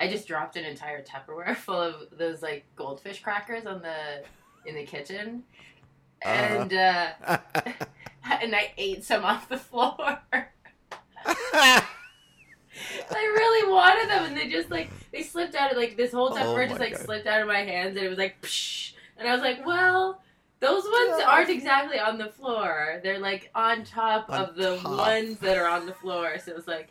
I just dropped an entire Tupperware full of those like goldfish crackers on the in the kitchen, and uh, and I ate some off the floor. I really wanted them, and they just like they slipped out of like this whole Oh Tupperware my just like God. slipped out of my hands, and it was like, psh, and I was like, well. Those ones aren't exactly on the floor. They're like on top On of the top. ones that are on the floor. So it's like,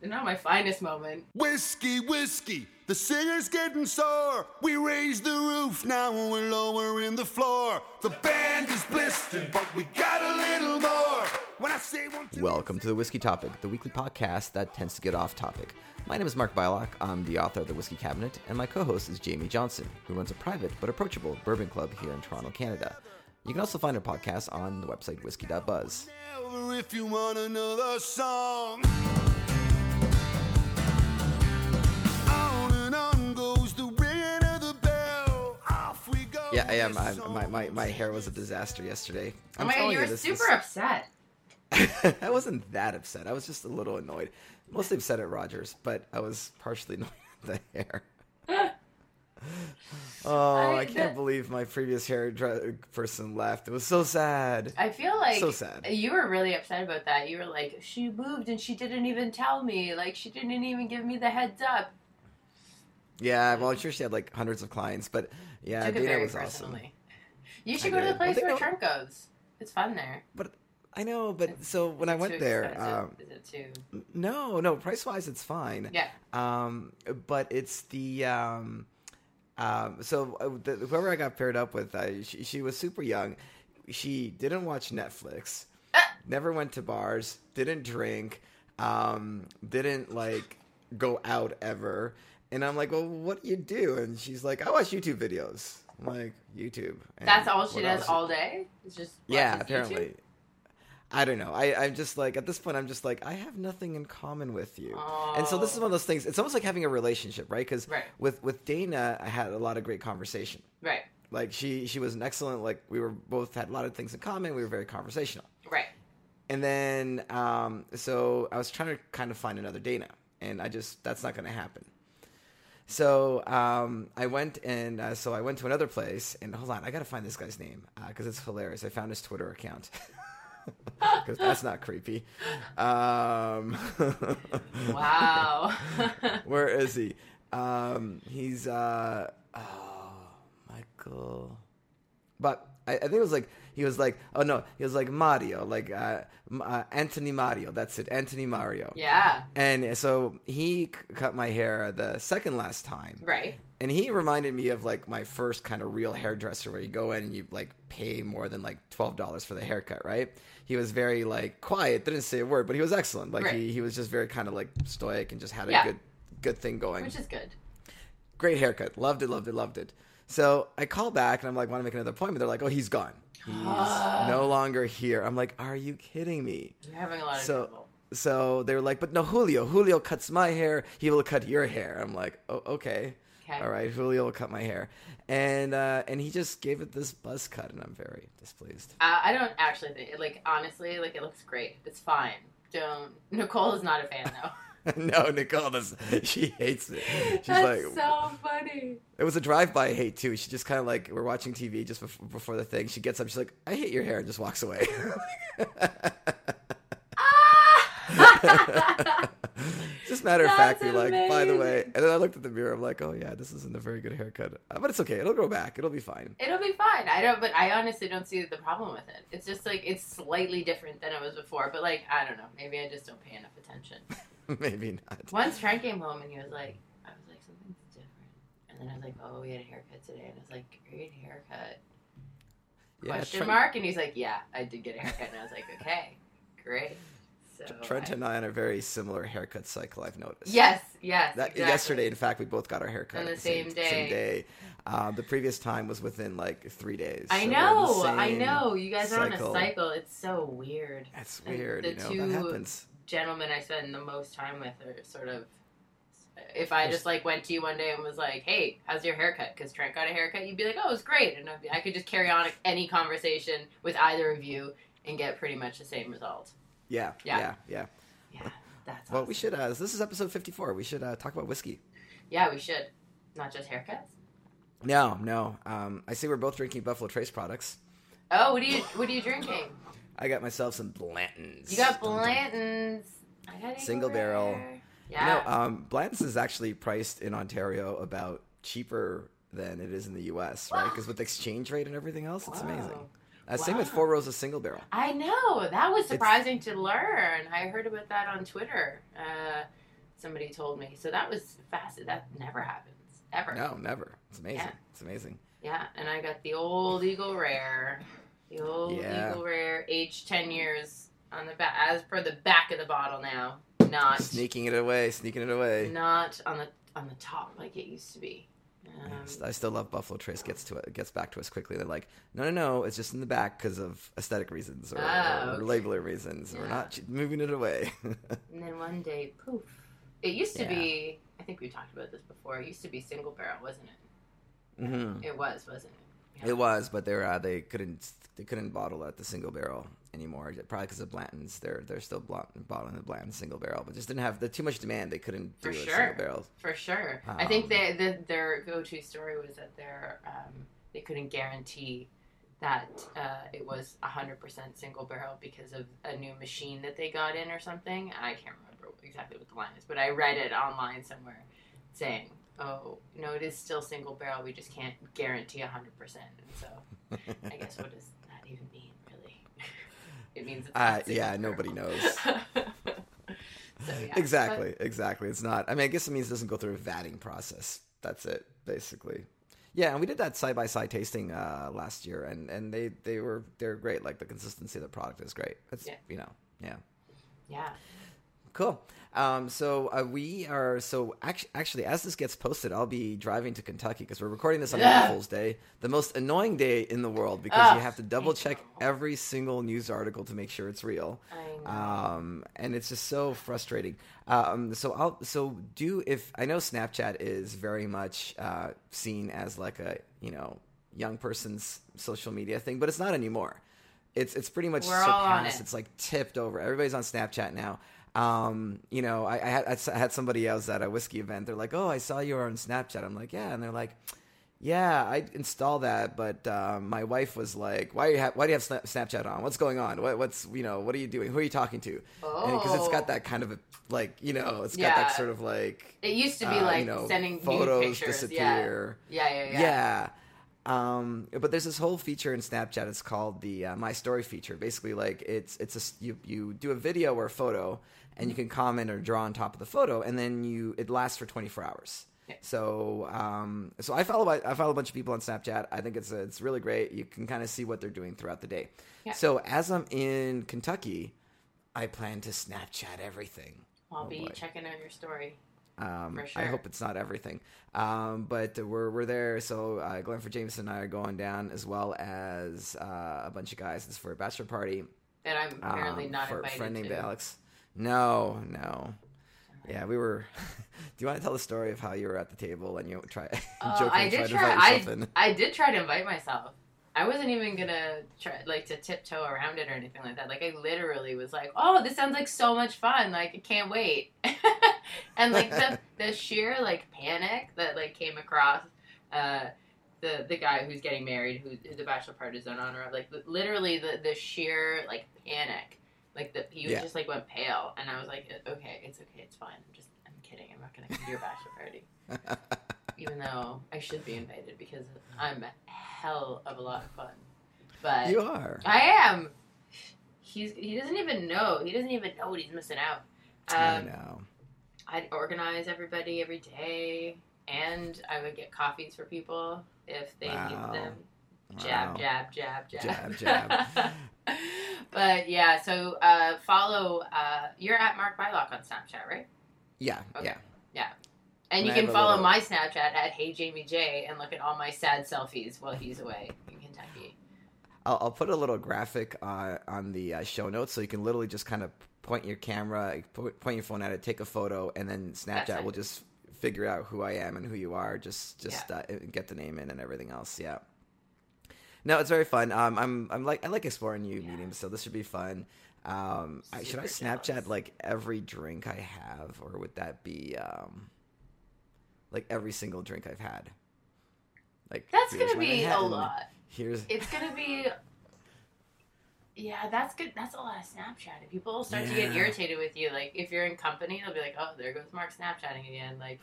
they're not my finest moment. Whiskey, whiskey, the singer's getting sore. We raise the roof, now we're lowering the floor. The band is blistered, but we got a little more. When I say one, two, Welcome to the Whiskey Topic, the weekly podcast that tends to get off topic. My name is Mark Bylok. I'm the author of The Whiskey Cabinet, and my co host is Jamie Johnson, who runs a private but approachable bourbon club here in Toronto, Canada. You can also find our podcast on the website whiskey.buzz. Never if you want another song. Yeah, I am. I'm, my, my, my hair was a disaster yesterday. Oh I'm my god, you were this- super this- upset. I wasn't that upset. I was just a little annoyed. Mostly upset at Rogers, but I was partially annoyed at the hair. Oh, I, I- can't that- believe my previous hair dra- person left. It was so sad. I feel like So sad. you were really upset about that. You were like, she moved and she didn't even tell me. Like, she didn't even give me the heads up. Yeah, well, I'm sure she had like hundreds of clients, but yeah, Took Dana was awesome. You should I go to the place where Trent goes. It's fun there. But I know, but so when I went there, um, Is it too? no, no, price wise, it's fine. Yeah. Um, but it's the um, um, so uh, the, whoever I got paired up with, uh, she, she was super young. She didn't watch Netflix, never went to bars, didn't drink, um, didn't like go out ever. And I'm like, well, what do you do? And she's like, I watch YouTube videos. I'm like, YouTube. And That's all she does all day? It's just Yeah, apparently. YouTube? I don't know. I, I'm just like at this point. I'm just like I have nothing in common with you, and so this is Oh. one of those things. It's almost like having a relationship, right? Because Right. with with Dana, I had a lot of great conversation. Right, Like she she was an excellent. Like we were both had a lot of things in common. We were very conversational. right. And then um, so I was trying to kind of find another Dana, and I just that's not going to happen. So um, I went and uh, so I went to another place, and hold on, I got to find this guy's name because it's hilarious. I found his Twitter account because that's not creepy. Um, Wow. where is he? Um, he's uh, oh Michael, but I, I think it was like he was like oh no he was like Mario like uh, uh, Anthony Mario that's it Anthony Mario yeah, and so he c- cut my hair the second last time right. and he reminded me of like my first kind of real hairdresser where you go in and you like pay more than like $12 for the haircut right he was very like quiet didn't say a word but he was excellent like Right. he, he was just very kind of like stoic and just had a Yeah. good good thing going Which is good. great haircut loved it loved it loved it so i call back and i'm like want to make another appointment they're like oh he's gone he's no longer here i'm like are you kidding me You're having a lot of So- trouble. so they were like but no julio julio cuts my hair he will cut your hair i'm like oh okay Okay. all right julio will cut my hair and uh and he just gave it this buzz cut and i'm very displeased Uh, I don't actually think, like, honestly, like, it looks great. It's fine. Don't. Nicole is not a fan, though. no nicole does she hates it she's That's like so funny. it was a drive-by hate too she just kind of like we're watching tv just before, before the thing she gets up she's like i hate your hair and just walks away Ah! just matter of That's factly like by the way and then i looked at the mirror i'm like oh yeah this isn't a very good haircut Uh, but it's okay it'll grow back it'll be fine It'll be fine. I don't, but I honestly don't see the problem with it. It's just like it's slightly different than it was before. But like, I don't know. Maybe I just don't pay enough attention. maybe not Once Trent came home and he was like, I was like, something's different. And then I was like, oh, we had a haircut today. And I was like, great haircut. yeah, Question Trent, mark? And he's like, yeah, I did get a haircut. And I was like, okay, great. So Trent I- and I on a very similar haircut cycle i've noticed Yes, yes. that, exactly. yesterday in fact we both got our haircut On the at same day. same day uh, the previous time was within like three days I So the know, I know. You guys are on cycle. a cycle. It's so weird. that's And weird the you know two- that happens Gentlemen I spend the most time with are sort of. If I just like went to you one day and was like, "Hey, how's your haircut?" Because Trent got a haircut, you'd be like, "Oh, it's great," and I'd be, I could just carry on any conversation with either of you and get pretty much the same result. Yeah Yeah. yeah yeah Yeah, that's well we should uh this is episode 54 we should uh talk about whiskey Yeah, we should. Not just haircuts. No, no. Um, I see we're both drinking Buffalo Trace products. Oh, what are you what are you drinking? I got myself some Blanton's. You got Blanton's. I got Single barrel. Rare. You Yeah. know, um, Blanton's is actually priced in Ontario about cheaper than it is in the U.S., right? Because with the exchange rate and everything else, it's amazing. Wow. Uh, Same with Four Roses Single Barrel. I know that was surprising to learn. I heard about that on Twitter. Uh, somebody told me, so that was fast. That never happens ever. No, never. It's amazing. Yeah. It's amazing. Yeah, and I got the old Eagle Rare, the old Yeah. Eagle Rare, aged ten years on the back, as per the back of the bottle now, not Sneaking it away, sneaking it away. not on the on the top like it used to be. Um, I still love Buffalo Trace gets to it, gets back to us quickly. They're like, no, no, no, it's just in the back because of aesthetic reasons or, Oh, or okay. labeler reasons. We're not moving it away. and then one day, poof! It used to Yeah. be. I think we talked about this before. It used to be single barrel, wasn't it? hmm It was, wasn't it? Yeah. It was, but they're uh, they couldn't they couldn't bottle at the single barrel anymore. Probably because of Blanton's. They're they're still bottling the Blanton single barrel, but just didn't have the too much demand. They couldn't do For sure. single barrel. For sure. I think Um, they, the, their go-to story was that their um, they couldn't guarantee that uh, it was 100% single barrel because of a new machine that they got in or something. I can't remember exactly what the line is, but I read it online somewhere saying, "Oh, no, it is still single barrel. We just can't guarantee 100%." And so, I guess what does that even mean, really? it means it's Uh, yeah, barrel. nobody knows. so, yeah. exactly, exactly. It's not. I mean, I guess it means it doesn't go through a vatting process. That's it, basically. Yeah, and we did that side by side tasting uh, last year, and, and they, they were they're great. Like the consistency of the product is great. It's Yeah. you know yeah. Yeah. Cool. Um, so uh, we are so actually, actually, as this gets posted, I'll be driving to Kentucky because we're recording this on. April Fool's Day, the most annoying day in the world because you have to double check every single news article to make sure it's real. Um, and it's just so frustrating. Um, so I'll so do if I know Snapchat is very much uh, seen as like a you know young person's social media thing, but it's not anymore. It's it's pretty much We're surpassed. it. It's like tipped over. Everybody's on Snapchat now. Um, you know, I, I had I had somebody else at a whiskey event. They're like, "Oh, I saw you were on Snapchat." I'm like, "Yeah," and they're like, "Yeah, I installed that, but um, my wife was like, why do you have why do you have Snapchat on? What's going on? What, what's you know what are you doing? Who are you talking to?" Because it's got that kind of a like you know it's got that sort of like It used to be uh, like you know, sending photos pictures. disappear. Yeah. Yeah, yeah, yeah. Yeah. Um, but there's this whole feature in Snapchat. It's called the uh, My Story feature. Basically, like it's it's a you you do a video or a photo, and you can comment or draw on top of the photo, and then you it lasts for 24 hours. Yeah. So um, so I follow I follow a bunch of people on Snapchat. I think it's it's really great. You can kind of see what they're doing throughout the day. Yeah. So as I'm in Kentucky, I plan to Snapchat everything. I'll Oh, be boy. checking out your story. Um, For I hope it's not everything. Um, but we're we're there. So uh, Glenford Jameson and I are going down, as well as uh, a bunch of guys. It's for a bachelor party. And I'm apparently um, not for a invited friend named to. Alex. No, no. Yeah, we were. Do you want to tell the story of how you were at the table and you try Uh, I did try. invite I? I did try to invite myself. I wasn't even gonna try like to tiptoe around it or anything like that. Like I literally was like, "Oh, this sounds like so much fun! Like I can't wait." and like the the sheer like panic that like came across uh, the the guy who's getting married, who the bachelor party is in honor of, like literally the the sheer like panic, like the he Yeah. just like went pale, and I was like, "Okay, it's okay, it's fine. I'm just I'm kidding. I'm not gonna come to your bachelor party." even though I should be invited because I'm a hell of a lot of fun. But you are. I am. He's he doesn't even know. He doesn't even know what he's missing out. I Um, know. I'd organize everybody every day, and I would get coffees for people if they Wow. needed them. Jab, Wow. jab, jab, jab, Jab, jab. but yeah, so uh, follow. Uh, you're at Mark Bylok on Snapchat, right? Yeah, Okay. yeah. And And you I can follow little- my Snapchat at Hey Jamie J and look at all my sad selfies while he's away in Kentucky. I'll, I'll put a little graphic uh, on the uh, show notes so you can literally just kind of point your camera, po- point your phone at it, take a photo, and then Snapchat That's will just figure out who I am and who you are. Just just uh, get the name in and everything else. Yeah. No, it's very fun. Um, I'm I'm like I like exploring new Yeah. mediums, so this should be fun. Um, I, should I Snapchat jealous. like every drink I have, or would that be? Um, like every single drink I've had. Like That's gonna be a lot. Here's It's gonna be. Yeah, that's good. That's a lot of Snapchatting. People will start to get irritated with you. Like if you're in company, they'll be like, "Oh, there goes Mark Snapchatting again." Like,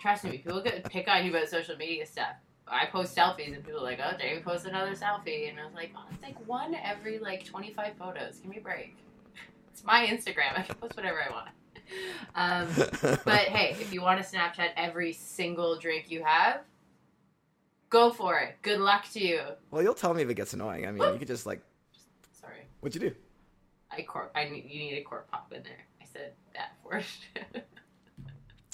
trust me, people get pick on you about social media stuff. I post selfies and people are like, "Oh, Jamie posts another selfie," and I was like, "Oh, it's like one every like 25 photos. Give me a break." It's my Instagram. I can post whatever I want. Um, but hey, if you want to Snapchat every single drink you have, go for it. Good luck to you. well, you'll tell me if it gets annoying. I mean, you could just like, Sorry, what'd you do? I cork. I need you need a cork pop in there. I said that for first.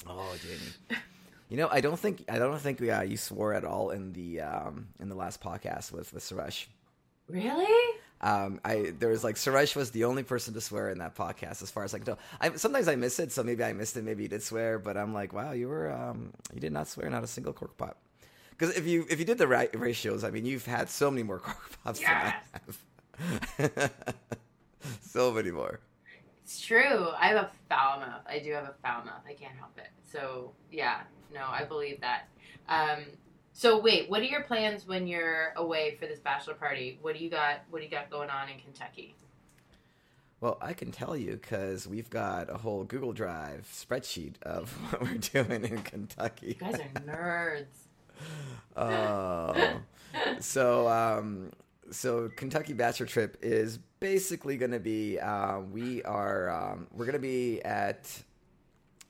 Oh, Jamie. You know, I don't think I don't think uh, you swore at all in the um, in the last podcast with with Suresh. really? Um, I there was like Suresh was the only person to swear in that podcast, as far as I can tell. I, sometimes I miss it, so maybe I missed it. Maybe you did swear, but I'm like, wow, you were um, you did not swear not a single cork pop. Because if you if you did the right ratios, I mean, you've had so many more cork pops Yes. than I have. so many more. It's true. I have a foul mouth. I do have a foul mouth. I can't help it. So yeah, no, I believe that. Um, so wait, what are your plans when you're away for this bachelor party? What do you got? What do you got going on in Kentucky? Well, I can tell you because we've got a whole Google Drive spreadsheet of what we're doing in Kentucky. You guys are nerds. Oh, so um, so Kentucky Bachelor trip is basically going to be uh, we are um, we're going to be at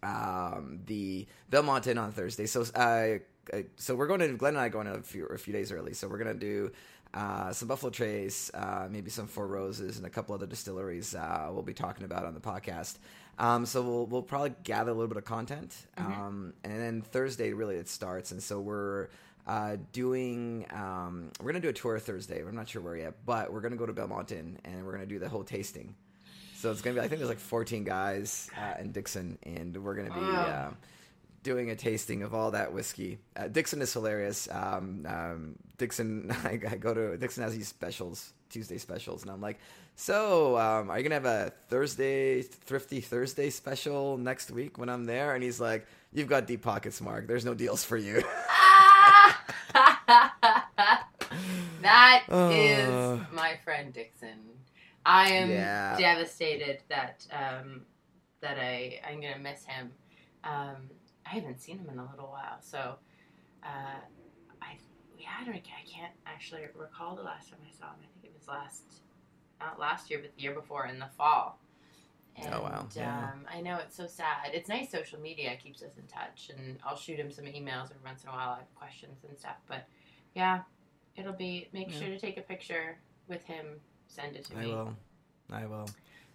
um, the Beaumont Inn on Thursday. So uh, uh, so we're going to Glenn and I are going a few a few days early. So we're going to do. Uh, some Buffalo Trace, uh, maybe some Four Roses, and a couple other distilleries uh, we'll be talking about on the podcast. Um, so we'll we'll probably gather a little bit of content, um, and then Thursday really it starts, and so we're uh, doing um, we're gonna do a tour Thursday. I'm not sure where yet, but we're gonna go to Beaumont Inn and we're gonna do the whole tasting. So it's gonna be I think there's like 14 guys uh, in Dixon, and we're gonna be Wow. um, doing a tasting of all that whiskey. Uh, Dixon is hilarious. Um, um, Dixon, I, I go to Dixon has these specials, Tuesday specials, and I'm like, so um, are you gonna have a Thursday Thrifty Thursday special next week when I'm there? And he's like, you've got deep pockets, Mark. There's no deals for you. That is Uh. my friend Dixon. I am Yeah. devastated that um, that I I'm gonna miss him. Um, I haven't seen him in a little while, so uh, I yeah I don't I can't actually recall the last time I saw him. I think it was last not last year but the year before in the fall. And, Oh, wow. Yeah. Um, I know it's so sad. It's nice social media keeps us in touch, and I'll shoot him some emails every once in a while. I have questions and stuff, but yeah, it'll be make Yeah. sure to take a picture with him. Send it to I me. I will. I will.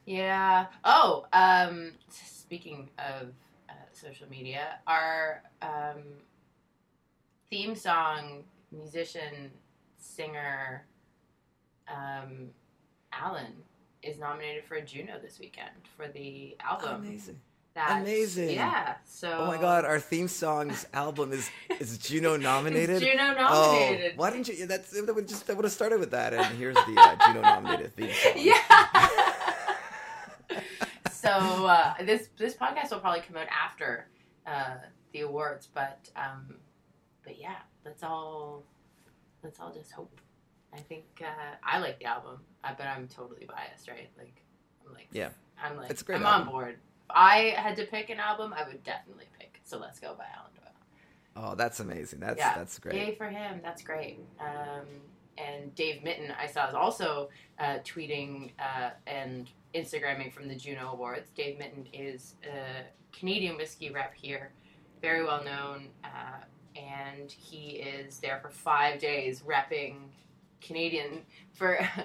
Yeah. Oh, um, speaking of uh, social media, our um, theme song musician singer um, Alan is nominated for a Juno this weekend for the album. Amazing. That, Amazing. Yeah. So. Oh my god, our theme song's album is is Juno nominated. Juno Oh, nominated. why didn't you? That's that would just that would have started with that. And here's the uh, Juno nominated theme song. Yeah. so uh, this this podcast will probably come out after uh, the awards, but um, but yeah, let's all let's all just hope. I think uh, I like the album, uh, but I'm totally biased, right? Like I'm like Yeah. I'm like It's great I'm album. on board. If I had to pick an album, I would definitely pick "So Let's Go" by Alan Doyle. Oh, that's amazing. That's Yeah. that's great. Yay for him. That's great. Um, and Dave Mitton, I saw, is also uh, tweeting uh, and Instagramming from the Juno Awards. Dave Mitton is a Canadian whiskey rep here, very well known, uh, and he is there for five days repping Canadian for.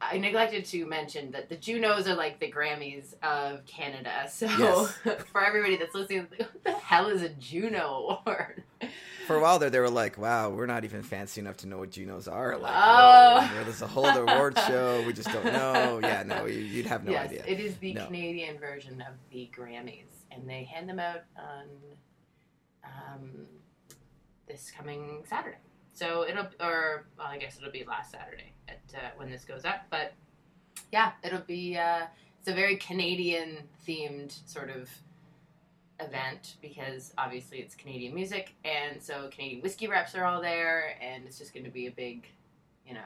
I neglected to mention that the Junos are like the Grammys of Canada. So Yes. for everybody that's listening, what the hell is a Juno award? For a while there, they were like, "Wow, we're not even fancy enough to know what Junos are." Like, Oh. there's a whole award show. We just don't know. Yeah, no, you, you'd have no yes, idea. it is the No. Canadian version of the Grammys, and they hand them out on um, this coming Saturday. So it'll, or well, I guess it'll be last Saturday at uh, when this goes up. But yeah, it'll be. Uh, it's a very Canadian themed sort of event because obviously it's Canadian music, and so Canadian whiskey reps are all there, and it's just going to be a big, you know,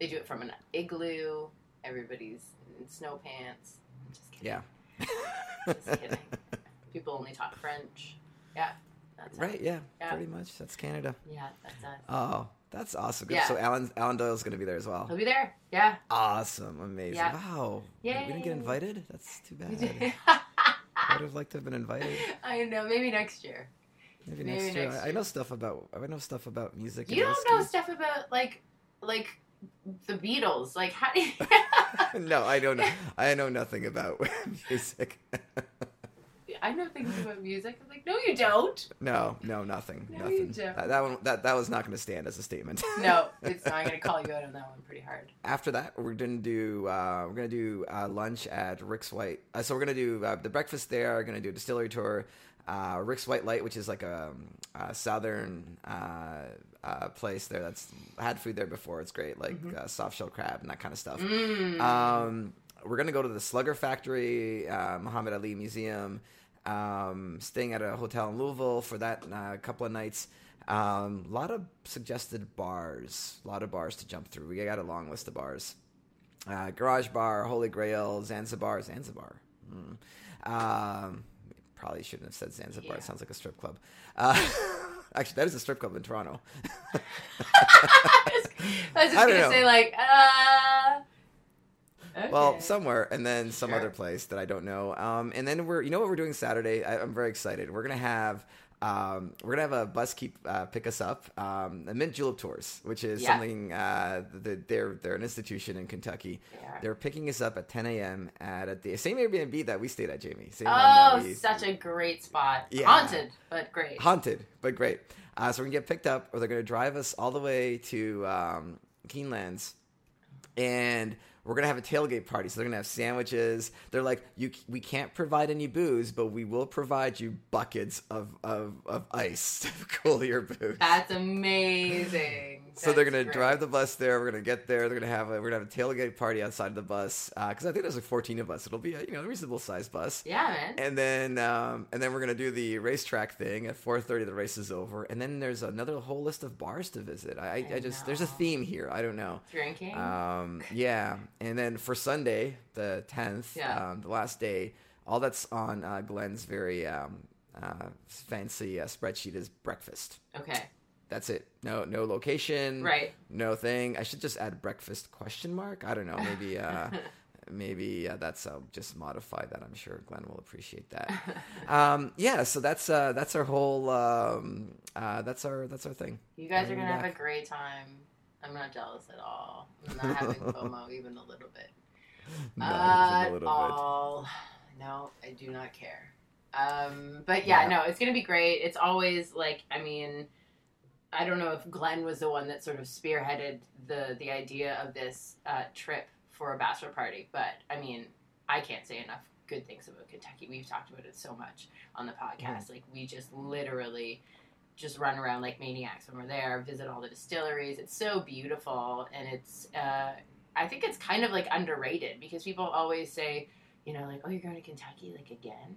they do it from an igloo. Everybody's in snow pants. I'm just kidding. Yeah. Just kidding. People only talk French. Yeah. That's right. Yeah, Yeah. Pretty much. That's Canada. Yeah, that's us. Oh, that's awesome. Yeah. So Alan Alan Doyle's going to be there as well. He'll be there. Yeah. Awesome. Amazing. Wow. Yeah. Wow. We didn't get invited. That's too bad. I would have liked to have been invited. I know. Maybe next year. Maybe, Maybe next year. next I, I know stuff about. I know stuff about music. You don't know stuff about like like the Beatles. Like how do you? no, I don't know. I know nothing about music. I know things about music. I'm like, no, you don't. no, no, nothing. No, nothing. you don't. That, that one. That that was not going to stand as a statement. No, it's not. I'm gonna call you out on that one pretty hard. After that, we're gonna do. Uh, we're gonna do uh, lunch at Rick's White. Uh, so we're gonna do uh, the breakfast there. We're gonna do a distillery tour. Uh, Rick's White Light, which is like a, a southern uh, uh, place there. That's had food there before. It's great, like uh, soft shell crab and that kind of stuff. Mm. Um, we're gonna go to the Slugger Factory, uh, Muhammad Ali Museum. Um, staying at a hotel in Louisville for that uh, couple of nights. A um, lot of suggested bars, a lot of bars to jump through. We got a long list of bars. Uh, Garage Bar, Holy Grail, Zanzibar, Zanzibar. Mm. Um, probably shouldn't have said Zanzibar. Yeah. It sounds like a strip club. Uh, actually, that is a strip club in Toronto. I was just I gonna know. say like, uh. Okay. Well, somewhere, and then some Sure. other place that I don't know. Um, and then we're, you know, what we're doing Saturday. I, I'm very excited. We're gonna have, um, we're gonna have a bus keep uh, pick us up. Um, the Mint Julep Tours, which is Yeah. something uh, that they're they're an institution in Kentucky. Are. They're picking us up at 10 a.m. at, at the same Airbnb that we stayed at, Jamie. Same Oh, we, such a great spot. Yeah. Haunted, but great. haunted, but great. Uh, so we're gonna get picked up, or they're gonna drive us all the way to um, Keenelands, and we're gonna have a tailgate party. So they're gonna have sandwiches. They're like, you, we can't provide any booze, but we will provide you buckets of of, of ice to cool your booze. That's amazing. So they're gonna great. drive the bus there. We're gonna get there. They're gonna have a we're gonna have a tailgate party outside of the bus because I think there's like 14 of us. It'll be a you know a reasonable sized bus. Yeah, man. And then um, and then we're gonna do the racetrack thing at 4:30. The race is over, and then there's another whole list of bars to visit. I, I, I just there's a theme here. I don't know. Drinking. Um, yeah, and then for Sunday, the 10th, Yeah. um, the last day, all that's on uh, Glenn's very um, uh, fancy uh, spreadsheet is breakfast. okay. That's it. No, no location. Right. No thing. I should just add breakfast question mark. I don't know. Maybe. Uh, maybe uh, that's I'll just modify that. I'm sure Glenn will appreciate that. um, yeah. So that's uh, that's our whole. Um, uh, that's our that's our thing. You guys are gonna me have a great time. I'm not jealous at all. I'm not having FOMO even a little bit. Not At even a little all. No, I do not care. Um, but yeah, Yeah. no, it's gonna be great. It's always like, I mean, I don't know if Glenn was the one that sort of spearheaded the the idea of this uh, trip for a bachelor party, but I mean, I can't say enough good things about Kentucky. We've talked about it so much on the podcast. Like we just literally just run around like maniacs when we're there, visit all the distilleries. It's so beautiful, and it's uh, I think it's kind of like underrated because people always say, you know, like, oh, you're going to Kentucky like again.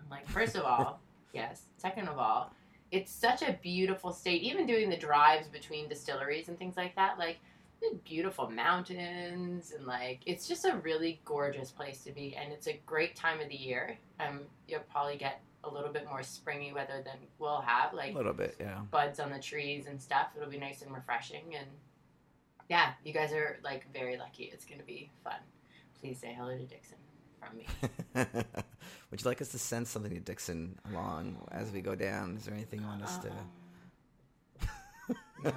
I'm like, first of all, yes. Second of all, it's such a beautiful state. Even doing the drives between distilleries and things like that, like beautiful mountains and like it's just a really gorgeous place to be and it's a great time of the year um you'll probably get a little bit more springy weather than we'll have like A little bit. Yeah. buds on the trees and stuff. It'll be nice and refreshing. And yeah, you guys are like very lucky. It's going to be fun. Please say hello to Dixon from me. Would you like us to send something to Dixon along as we go down? Is there anything you want us to? No,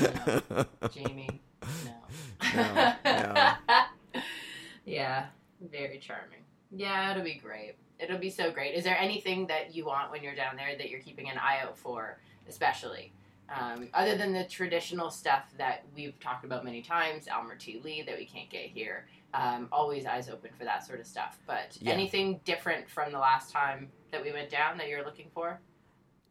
no, Jamie, no. No, no. yeah, very charming. Yeah, it'll be great. It'll be so great. Is there anything that you want when you're down there that you're keeping an eye out for, especially? Um, other than the traditional stuff that we've talked about many times, Elmer T. Lee, that we can't get here. Um, always eyes open for that sort of stuff. But Yeah. anything different from the last time that we went down that you're looking for?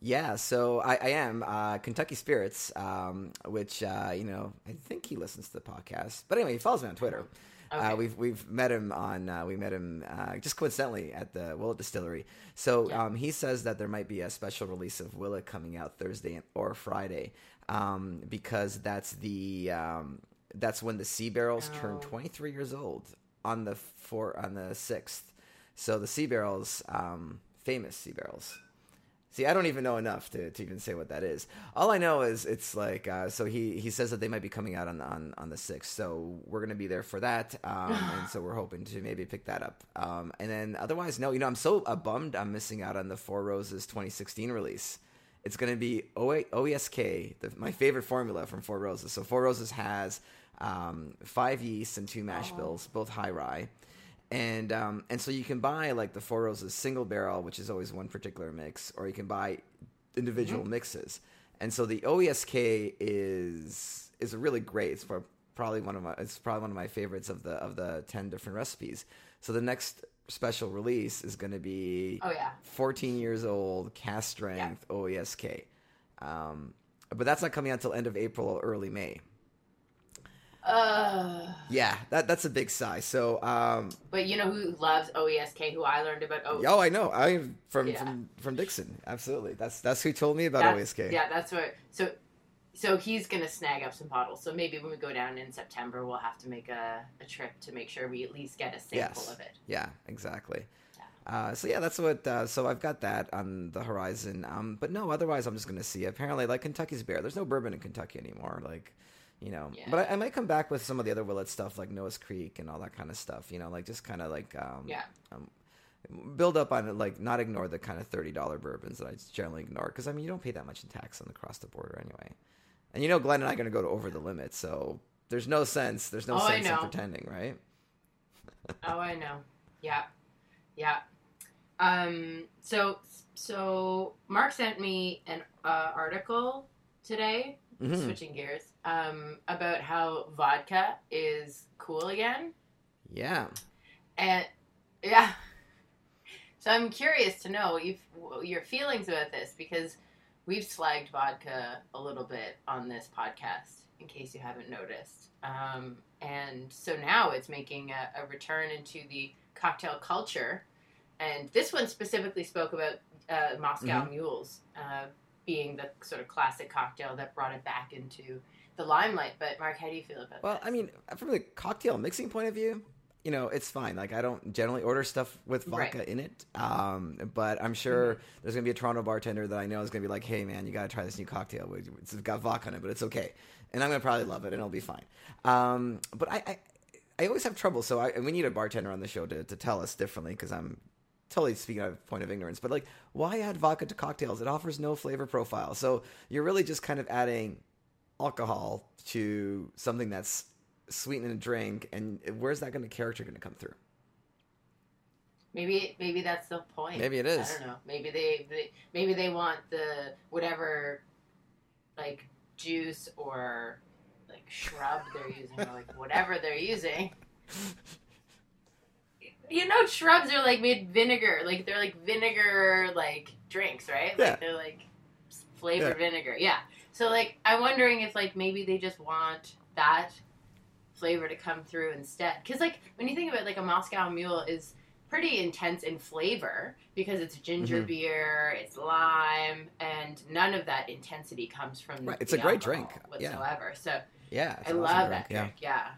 Yeah, so I, I am uh, Kentucky Spirits, um, which uh, you know I think he listens to the podcast. But anyway, he follows me on Twitter. Uh, we've we've met him on uh, we met him uh, just coincidentally at the Willett Distillery. So Yeah. um, he says that there might be a special release of Willett coming out Thursday or Friday um, because that's the um, that's when the Sea Barrels turn Oh. 23 years old on the four on the sixth. So the Sea Barrels, um, famous Sea Barrels. See, I don't even know enough to, to even say what that is. All I know is it's like uh, so he, he says that they might be coming out on on, on the sixth, so we're gonna be there for that, um, and so we're hoping to maybe pick that up. Um, and then otherwise, no, you know, I'm so uh, bummed I'm missing out on the Four Roses 2016 release. It's gonna be O- OESK, the, my favorite formula from Four Roses. So Four Roses has um, five yeasts and two mash bills, both high rye and um, and so you can buy like the Four Roses single barrel, which is always one particular mix, or you can buy individual mixes. And so the OESK is is really great. It's probably one of my it's probably one of my favorites of the of the ten different recipes. So the next special release is going to be Oh yeah. 14 years old, cask strength OESK. Um, but that's not coming out until end of April or early May. Uh, Yeah, that that's a big size. So um, but you know who loves OESK? Who I learned about? Oh, Oh, I know. I from Yeah. from from Dixon. Absolutely. That's that's who told me about that's, OSK. Yeah, that's what. So, so he's gonna snag up some bottles. So maybe when we go down in September, we'll have to make a, a trip to make sure we at least get a sample Yes. of it. Yeah, exactly. Uh, so yeah, that's what. Uh, so I've got that on the horizon. Um, but no, otherwise I'm just gonna see. Apparently, like Kentucky's beer. There's no bourbon in Kentucky anymore. Like, you know. Yeah. But I, I might come back with some of the other Willett stuff, like Noah's Creek and all that kind of stuff. You know, like just kind of like um, Yeah. um, build up on it. Like not ignore the kind of thirty dollar bourbons that I generally ignore because I mean you don't pay that much in tax on the cross the border anyway. And you know, Glenn and I are gonna go to over the limit, so there's no sense. There's no Oh, sense in pretending, right? Oh, I know. Yeah, yeah. Um. So, so Mark sent me an uh, article today. Mhm. Switching gears. Um, about how vodka is cool again. Yeah. And yeah. So I'm curious to know your feelings about this because we've slagged vodka a little bit on this podcast, in case you haven't noticed. Um, and so now it's making a, a return into the cocktail culture. And this one specifically spoke about uh, Moscow Mules uh, being the sort of classic cocktail that brought it back into the limelight. But Mark, how do you feel about Well, this? I mean, from the cocktail mixing point of view, you know, it's fine. Like, I don't generally order stuff with vodka Right. in it. Um, but I'm sure there's going to be a Toronto bartender that I know is going to be like, hey, man, you got to try this new cocktail. It's got vodka in it, but it's okay. And I'm going to probably love it and it'll be fine. Um, but I, I, I always have trouble. So I, we need a bartender on the show to, to tell us differently because I'm totally speaking out of point of ignorance. But like, why add vodka to cocktails? It offers no flavor profile. So you're really just kind of adding alcohol to something that's sweetening a drink, and where's that going to character going to come through? Maybe maybe that's the point. Maybe it is. I don't know. Maybe they, they maybe they want the whatever like juice or like shrub they're using or like whatever they're using. You know shrubs are like made vinegar. Like they're like vinegar like drinks, right? Yeah. Like they're like flavored vinegar. Yeah. So like I'm wondering if like maybe they just want that flavor to come through instead. Cuz like when you think about it, like a Moscow Mule is pretty intense in flavor because it's ginger Mhm. beer, it's lime, and none of that intensity comes from Right, it's a great drink, yeah. whatsoever. So Yeah, I an love awesome that drink, drink. Yeah.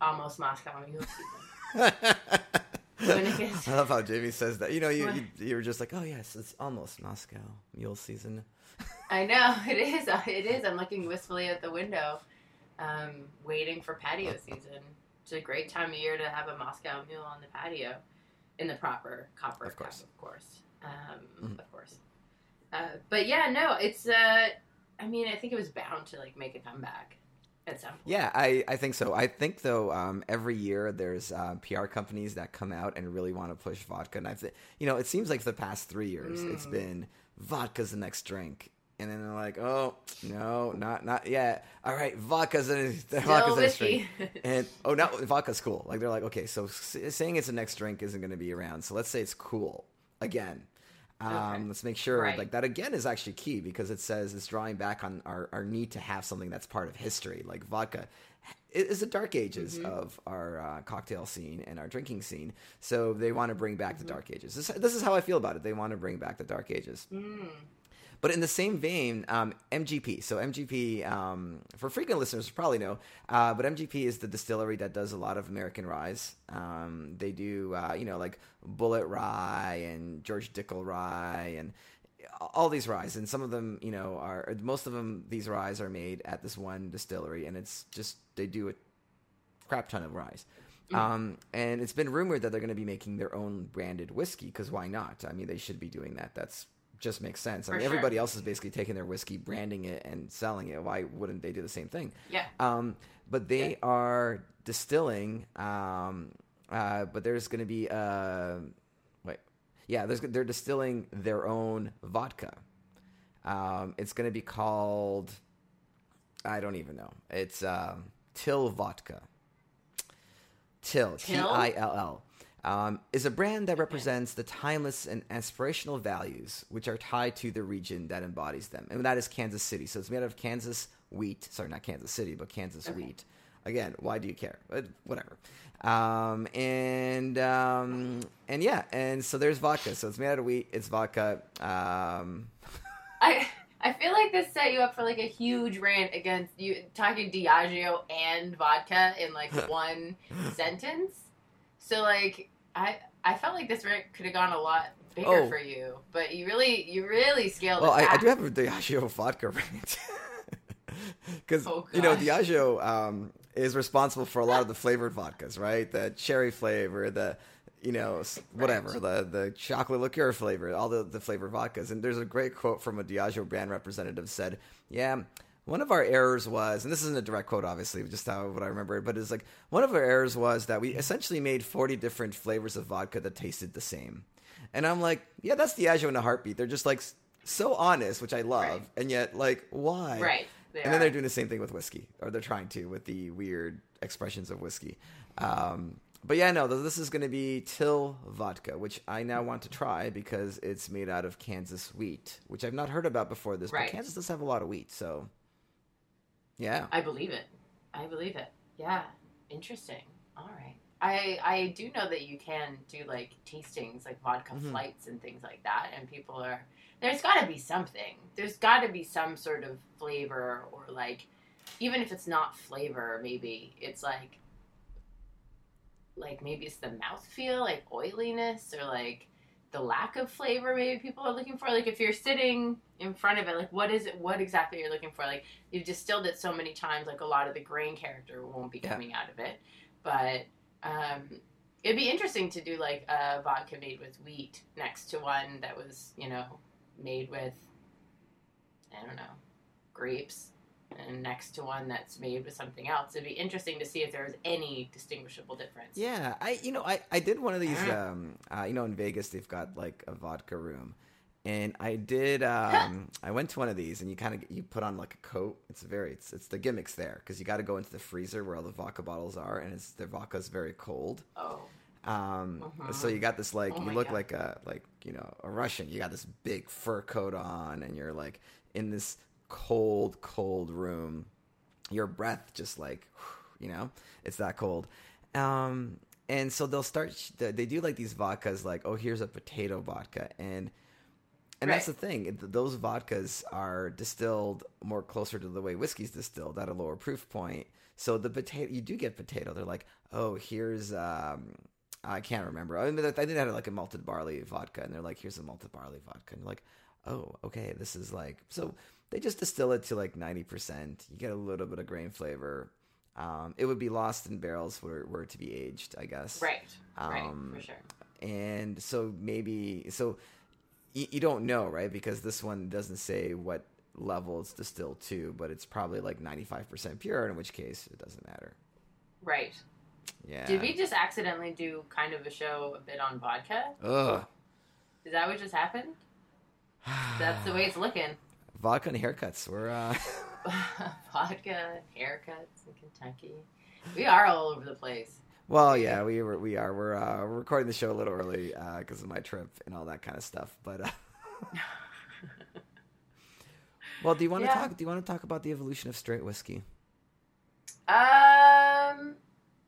Almost Moscow Mule season. Yeah. When it gets- I love how Jamie says that. You know, you, you you're just like, oh yes, it's almost Moscow mule season. I know it is. It is. I'm looking wistfully out the window, um, waiting for patio season. It's a great time of year to have a Moscow Mule on the patio, in the proper copper Of course. cup, of course, um, Mhm. of course. Uh, but yeah, no, it's. Uh, I mean, I think it was bound to like make a comeback at some point. Yeah, I, I think so. I think though, um, every year there's uh, PR companies that come out and really want to push vodka, and I've you know it seems like for the past three years it's been vodka's the next drink, and then they're like, oh no, not not yet. All right, vodka's Still vodka's the next drink. And oh, now vodka's cool. Like they're like, okay, so s- saying it's the next drink isn't going to be around. So let's say it's cool again. Um, Okay. Let's make sure Right. like that again is actually key because it says it's drawing back on our, our need to have something that's part of history. Like vodka is the dark ages Mm-hmm. of our uh, cocktail scene and our drinking scene. So they want to bring back Mm-hmm. the dark ages. This, this is how I feel about it. They want to bring back the dark ages. Mm. But in the same vein, um, MGP. So MGP, um, for frequent listeners, probably know, uh, but MGP is the distillery that does a lot of American ryes. Um, they do, uh, you know, like Bulleit Rye and George Dickel Rye and all these ryes. And some of them, you know, are most of them. These ryes are made at this one distillery, and it's just they do a crap ton of ryes. Um, and it's been rumored that they're going to be making their own branded whiskey because why not? I mean, they should be doing that. That's just makes sense. I For mean, sure. everybody else is basically taking their whiskey, branding it, and selling it. Why wouldn't they do the same thing? Yeah. Um, but they are distilling. Um, uh, but there's going to be uh, wait, yeah, there's they're distilling their own vodka. Um, it's going to be called. I don't even know. It's um, Till Vodka. Till Till? I L L. Um, is a brand that represents the timeless and aspirational values which are tied to the region that embodies them, and that is Kansas City. So it's made out of Kansas wheat. Sorry, not Kansas City, but Kansas wheat. Again, why do you care? But whatever. Um, and um, and yeah, and so there's vodka. So it's made out of wheat. It's vodka. Um, I I feel like this set you up for like a huge rant against you talking Diageo and vodka in like one sentence. So like I I felt like this could have gone a lot bigger Oh. for you, but you really you really scaled well, it I, I do have a Diageo vodka rant because Oh, you know. Diageo um, is responsible for a lot of the flavored vodkas, right? The cherry flavor, the you know whatever, Right. the the chocolate liqueur flavor, all the the flavored vodkas. And there's a great quote from a Diageo brand representative said, "Yeah." One of our errors was, and this isn't a direct quote, obviously, just how what I remember it, but it's like one of our errors was that we essentially made forty different flavors of vodka that tasted the same. And I'm like, yeah, that's Diageo in a heartbeat. They're just like so honest, which I love, Right. and yet like why? right. And then they're doing the same thing with whiskey, or they're trying to with the weird expressions of whiskey. Um, but yeah, no, this is going to be Till vodka, which I now want to try because it's made out of Kansas wheat, which I've not heard about before this. Right. But Kansas does have a lot of wheat, so yeah. I believe it. I believe it. Yeah. Interesting. All right. I I do know that you can do like tastings, like vodka Mhm. flights and things like that, and people are there's got to be something. There's got to be some sort of flavor or like even if it's not flavor, maybe it's like like maybe it's the mouthfeel, like oiliness or like the lack of flavor maybe people are looking for? Like if you're sitting in front of it like what is it what exactly are you're looking for? Like you've distilled it so many times like a lot of the grain character won't be Yeah. coming out of it. But um it'd be interesting to do like a vodka made with wheat next to one that was you know made with i don't know grapes and next to one that's made with something else it'd be interesting to see if there was any distinguishable difference Yeah, I you know I, I did one of these Yeah. um uh, you know in Vegas they've got like a vodka room, and I did um I went to one of these and you kind of you put on like a coat. It's very it's it's the gimmicks there because you got to go into the freezer where all the vodka bottles are and it's their vodka's very cold. oh Um, Uh-huh. so you got this like Oh you look God. like a like you know a Russian. You got this big fur coat on and you're like in this cold cold room. Your breath just like you know it's that cold. Um, and so they'll start. They do like these vodkas, like oh here's a potato vodka and. And that's the thing; those vodkas are distilled more closer to the way whiskey's distilled at a lower proof point. So the potato, you do get potato. They're like, oh, here's um, I can't remember. I mean, I think they had like a malted barley vodka, and they're like, "Here's a malted barley vodka," and you're like, "Oh, okay, this is like." So they just distill it to like ninety percent. You get a little bit of grain flavor. Um, it would be lost in barrels were were to be aged, I guess. right right Um, for sure And so maybe so you, you don't know, right? Because this one doesn't say what level it's distilled to, but it's probably like ninety five percent pure. In which case, it doesn't matter. right Yeah. Did we just accidentally do kind of a show a bit on vodka? Ugh. Is that what just happened? That's the way it's looking. Vodka and haircuts. We're uh, vodka, haircuts in Kentucky. We are all over the place. well, yeah, we were, we are. We're uh, we're recording the show a little early because of my trip and all that kind of stuff. But uh, well, do you want Yeah. to talk? Do you want to talk about the evolution of straight whiskey? Um,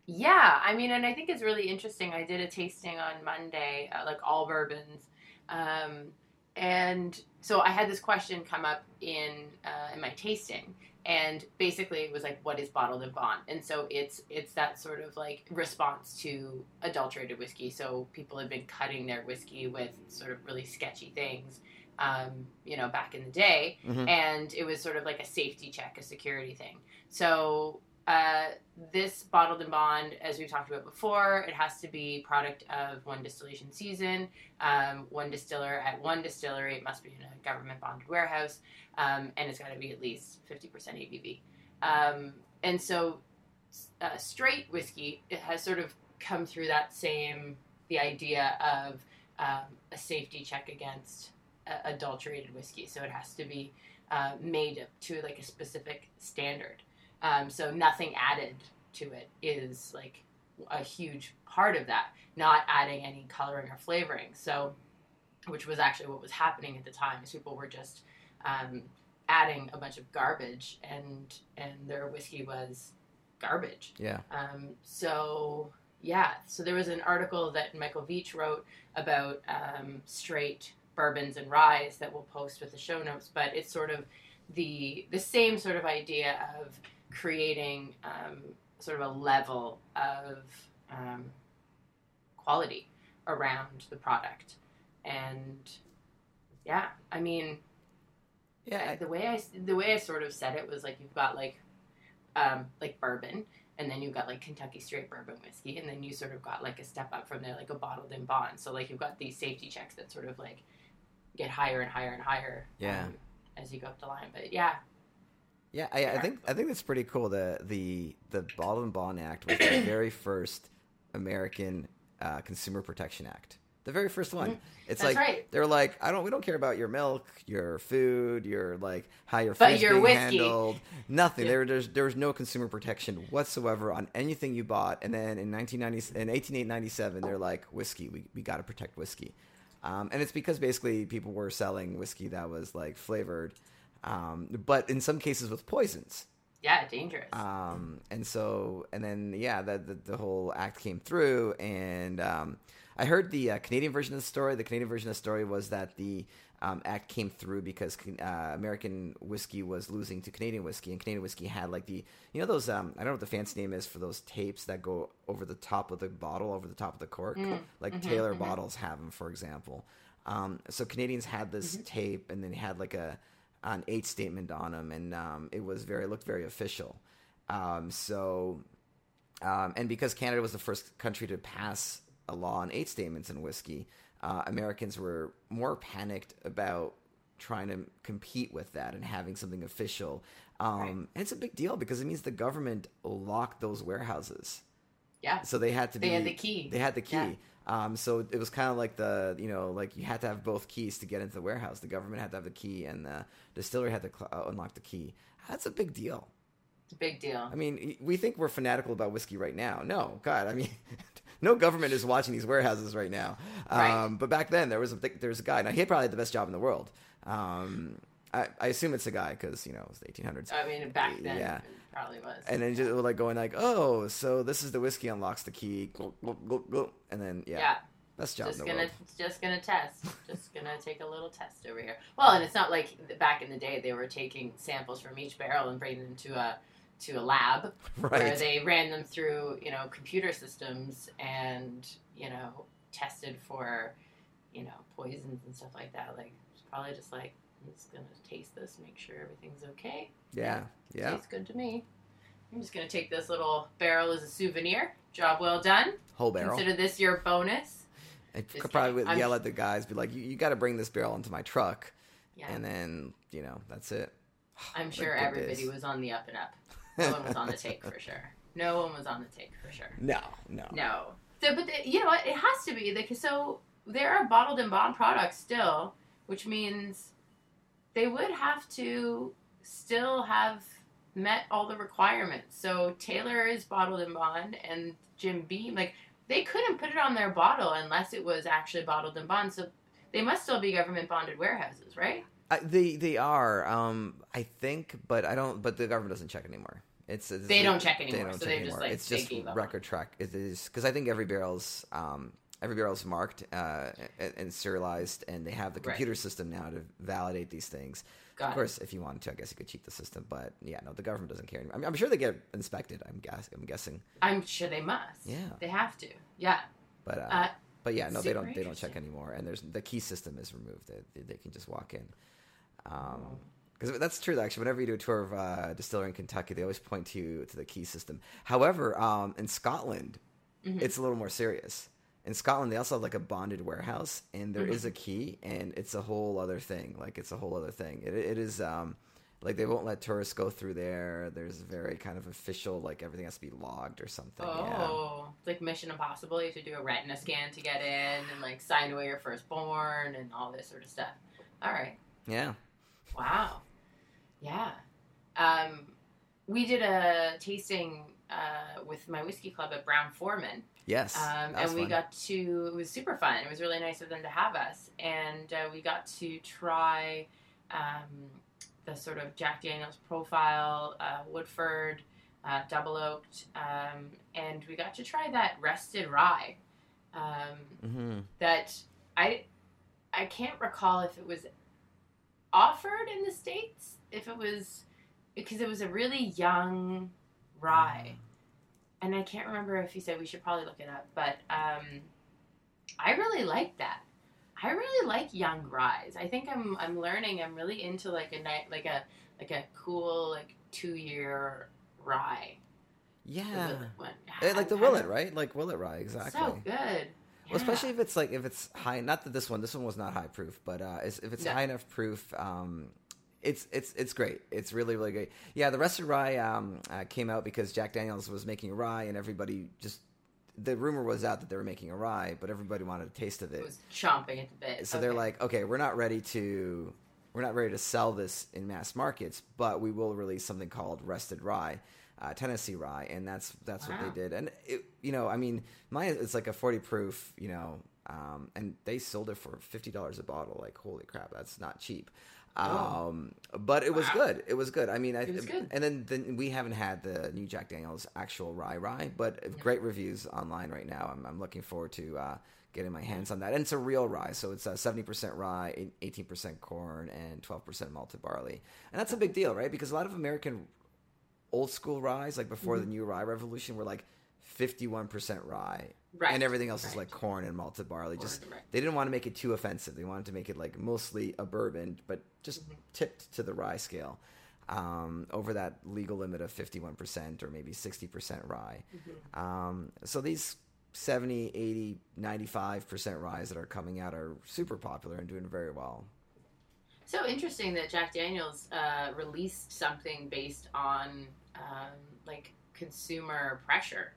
yeah, I mean, and I think it's really interesting. I did a tasting on Monday, uh, like all bourbons, um, and so I had this question come up in uh, in my tasting, and basically it was like, "What is bottled in bond?" And so it's it's that sort of like response to adulterated whiskey. So people have been cutting their whiskey with sort of really sketchy things, um, you know, back in the day, Mhm. and it was sort of like a safety check, a security thing. So uh, this bottled in bond, as we've talked about before, it has to be product of one distillation season, um, one distiller at one distillery. It must be in a government bonded warehouse, um, and it's got to be at least fifty percent ABV. Um, and so, uh, straight whiskey it has sort of come through that same the idea of um, a safety check against uh, adulterated whiskey. So it has to be uh, made to like a specific standard. Um, so nothing added to it is like a huge part of that. Not adding any coloring or flavoring. So, which was actually what was happening at the time. Is people were just um, adding a bunch of garbage, and and their whiskey was garbage. Yeah. Um, so yeah, so there was an article that Michael Veach wrote about um, straight bourbons and ryes that we'll post with the show notes. But it's sort of the the same sort of idea of creating um, sort of a level of um, quality around the product, and yeah, I mean, Yeah. the way I the way I sort of said it was like you've got like um, like bourbon, and then you've got like Kentucky straight bourbon whiskey, and then you sort of got like a step up from there, like a bottled in bond. So like you've got these safety checks that sort of like get higher and higher and higher. Yeah. um, as you go up the line, but yeah, Yeah, I, I think I think that's pretty cool. The the the and Bond Act was the very first American uh, Consumer Protection Act. The very first one. It's Mm-hmm. That's like right. they're like, I don't we don't care about your milk, your food, your like how your food's your being whiskey. handled. Nothing. Yeah. There there's there was no consumer protection whatsoever on anything you bought. And then in 1990 in 1897 they're like whiskey. We we got to protect whiskey. Um, and it's because basically people were selling whiskey that was like flavored, um, but in some cases with poisons. yeah, dangerous. Um, and so, and then, yeah, the, the, the whole act came through. And um, I heard the uh, Canadian version of the story. The Canadian version of the story was that the um, act came through because uh, American whiskey was losing to Canadian whiskey. And Canadian whiskey had like the, you know, those, um, I don't know what the fancy name is for those tapes that go over the top of the bottle, over the top of the cork. Like Taylor bottles have them, for example. Um, so Canadians had this tape and then had like a, an age statement on them, and um, it was very looked very official. Um, so, um, and because Canada was the first country to pass a law on age statements in whiskey, uh, Americans were more panicked about trying to compete with that and having something official. Um, And it's a big deal because it means the government locked those warehouses. yeah, So they had to be. They had the key. They had the key. Yeah. Um, so it was kind of like the you know like you had to have both keys to get into the warehouse. The government had to have the key, and the distillery had to cl- uh, unlock the key. That's a big deal. it's a big deal. I mean, we think we're fanatical about whiskey right now. No, God, I mean, no government is watching these warehouses right now. Um, Right. But back then, there was a there was a guy. Now he probably had the best job in the world. Um, I, I assume it's a guy because you know it was the 1800s. I mean, back then, Yeah. Probably was. and then just like going like, oh, so this is the whiskey unlocks the key, Glug, glug, glug, glug. and then yeah, yeah. best job just gonna world. just gonna test just gonna take a little test over here well and it's not like back in the day they were taking samples from each barrel and bringing them to a to a lab where they ran them through you know computer systems and you know tested for you know poisons and stuff like that like it's probably just like i'm just gonna taste this make sure everything's okay Yeah, yeah. tastes good to me i'm just gonna take this little barrel as a souvenir job well done Whole barrel. consider this your bonus I Just could probably kidding. would I'm- yell at the guys, be like, "You, you got to bring this barrel into my truck," yeah and then you know that's it. I'm sure everybody was on the up and up. No one was on the take for sure. No one was on the take for sure. No, no. No. So, but the, you know what? It has to be like so. There are bottled in bond products still, which means they would have to still have met all the requirements. So Taylor is bottled in bond, and Jim Beam like they couldn't put it on their bottle unless it was actually bottled in bond. So They must still be government bonded warehouses, right? Uh, they they are, um, I think, but I don't. But the government doesn't check anymore. It's, it's They don't check anymore, so they're just, like, it's just on record track. It is because I think every barrel's um, every barrel's marked uh, and, and serialized, and they have the Right. computer system now to validate these things. Got of it. course, if you wanted to, I guess you could cheat the system, but yeah, no, the government doesn't care. Anymore. I mean, I'm sure they get inspected. I'm guess I'm guessing, I'm sure they must. Yeah. They have to. Yeah. but uh, Uh, but yeah, no, they don't they don't check anymore, and there's the key system is removed. They, they, they can just walk in. Um, because that's true. Actually, whenever you do a tour of uh, distillery in Kentucky, they always point to you to the key system. However, um, in Scotland, Mm-hmm. it's a little more serious. In Scotland, they also have like a bonded warehouse, and there is Mm-hmm. a key, and it's a whole other thing. Like it's a whole other thing. It, it is um, like they won't let tourists go through there. There's very kind of official, like everything has to be logged or something. Yeah. Oh, it's like Mission Impossible. You have to do a retina scan to get in, and like sign away your firstborn, and all this sort of stuff. All right. Yeah. Wow. Yeah. Um, we did a tasting uh, with my whiskey club at Brown-Forman, Yes. um, and we fun. got to. It was super fun. It was really nice of them to have us, and uh, we got to try um, the sort of Jack Daniel's profile, uh, Woodford, uh, double oaked, um, and we got to try that rested rye. Um, hmm that I I can't recall if it was offered in the states if it was because it was a really young rye and I can't remember if he said we should probably look it up but um I really like that I really like young ryes I think I'm I'm learning I'm really into like a night like a like a cool like two year rye Yeah. One. Eh, like the Willett, right? Like Willett rye, exactly. so good Well, especially if it's like if it's high. Not that this one, this one was not high proof, but uh, if it's No. high enough proof, um, it's it's it's great. It's really really great. Yeah, the rested rye um, uh, came out because Jack Daniels was making a rye, and everybody just the rumor was out that they were making a rye, but everybody wanted a taste of it it. was chomping at the bit So they're like, okay, we're not ready to we're not ready to sell this in mass markets, but we will release something called rested rye, uh, Tennessee rye, and that's that's what they did. And it, you know, I mean, mine it's like a forty proof, you know, um, and they sold it for fifty dollars a bottle. Like, holy crap, that's not cheap. Oh. Um, but it was Wow. good. It was good. I mean, I, It was good. And then, then we haven't had the new Jack Daniel's actual rye rye, but great reviews online right now. I'm, I'm looking forward to uh, getting my hands on that. And it's a real rye, so it's uh, 70% rye, 18% corn, and 12% malted barley. And that's a big deal, right? Because a lot of American old school ryes, like before Mm-hmm. the new rye revolution, were like 51% rye. Right. And everything else is like corn and malted barley. Just right. they didn't want to make it too offensive. They wanted to make it like mostly a bourbon, but just Mm-hmm. tipped to the rye scale um, over that legal limit of 51% or maybe 60% rye. Mm-hmm. Um, so these 70, 80, 95% ryes that are coming out are super popular and doing very well. So interesting that Jack Daniels uh, released something based on um, like consumer pressure.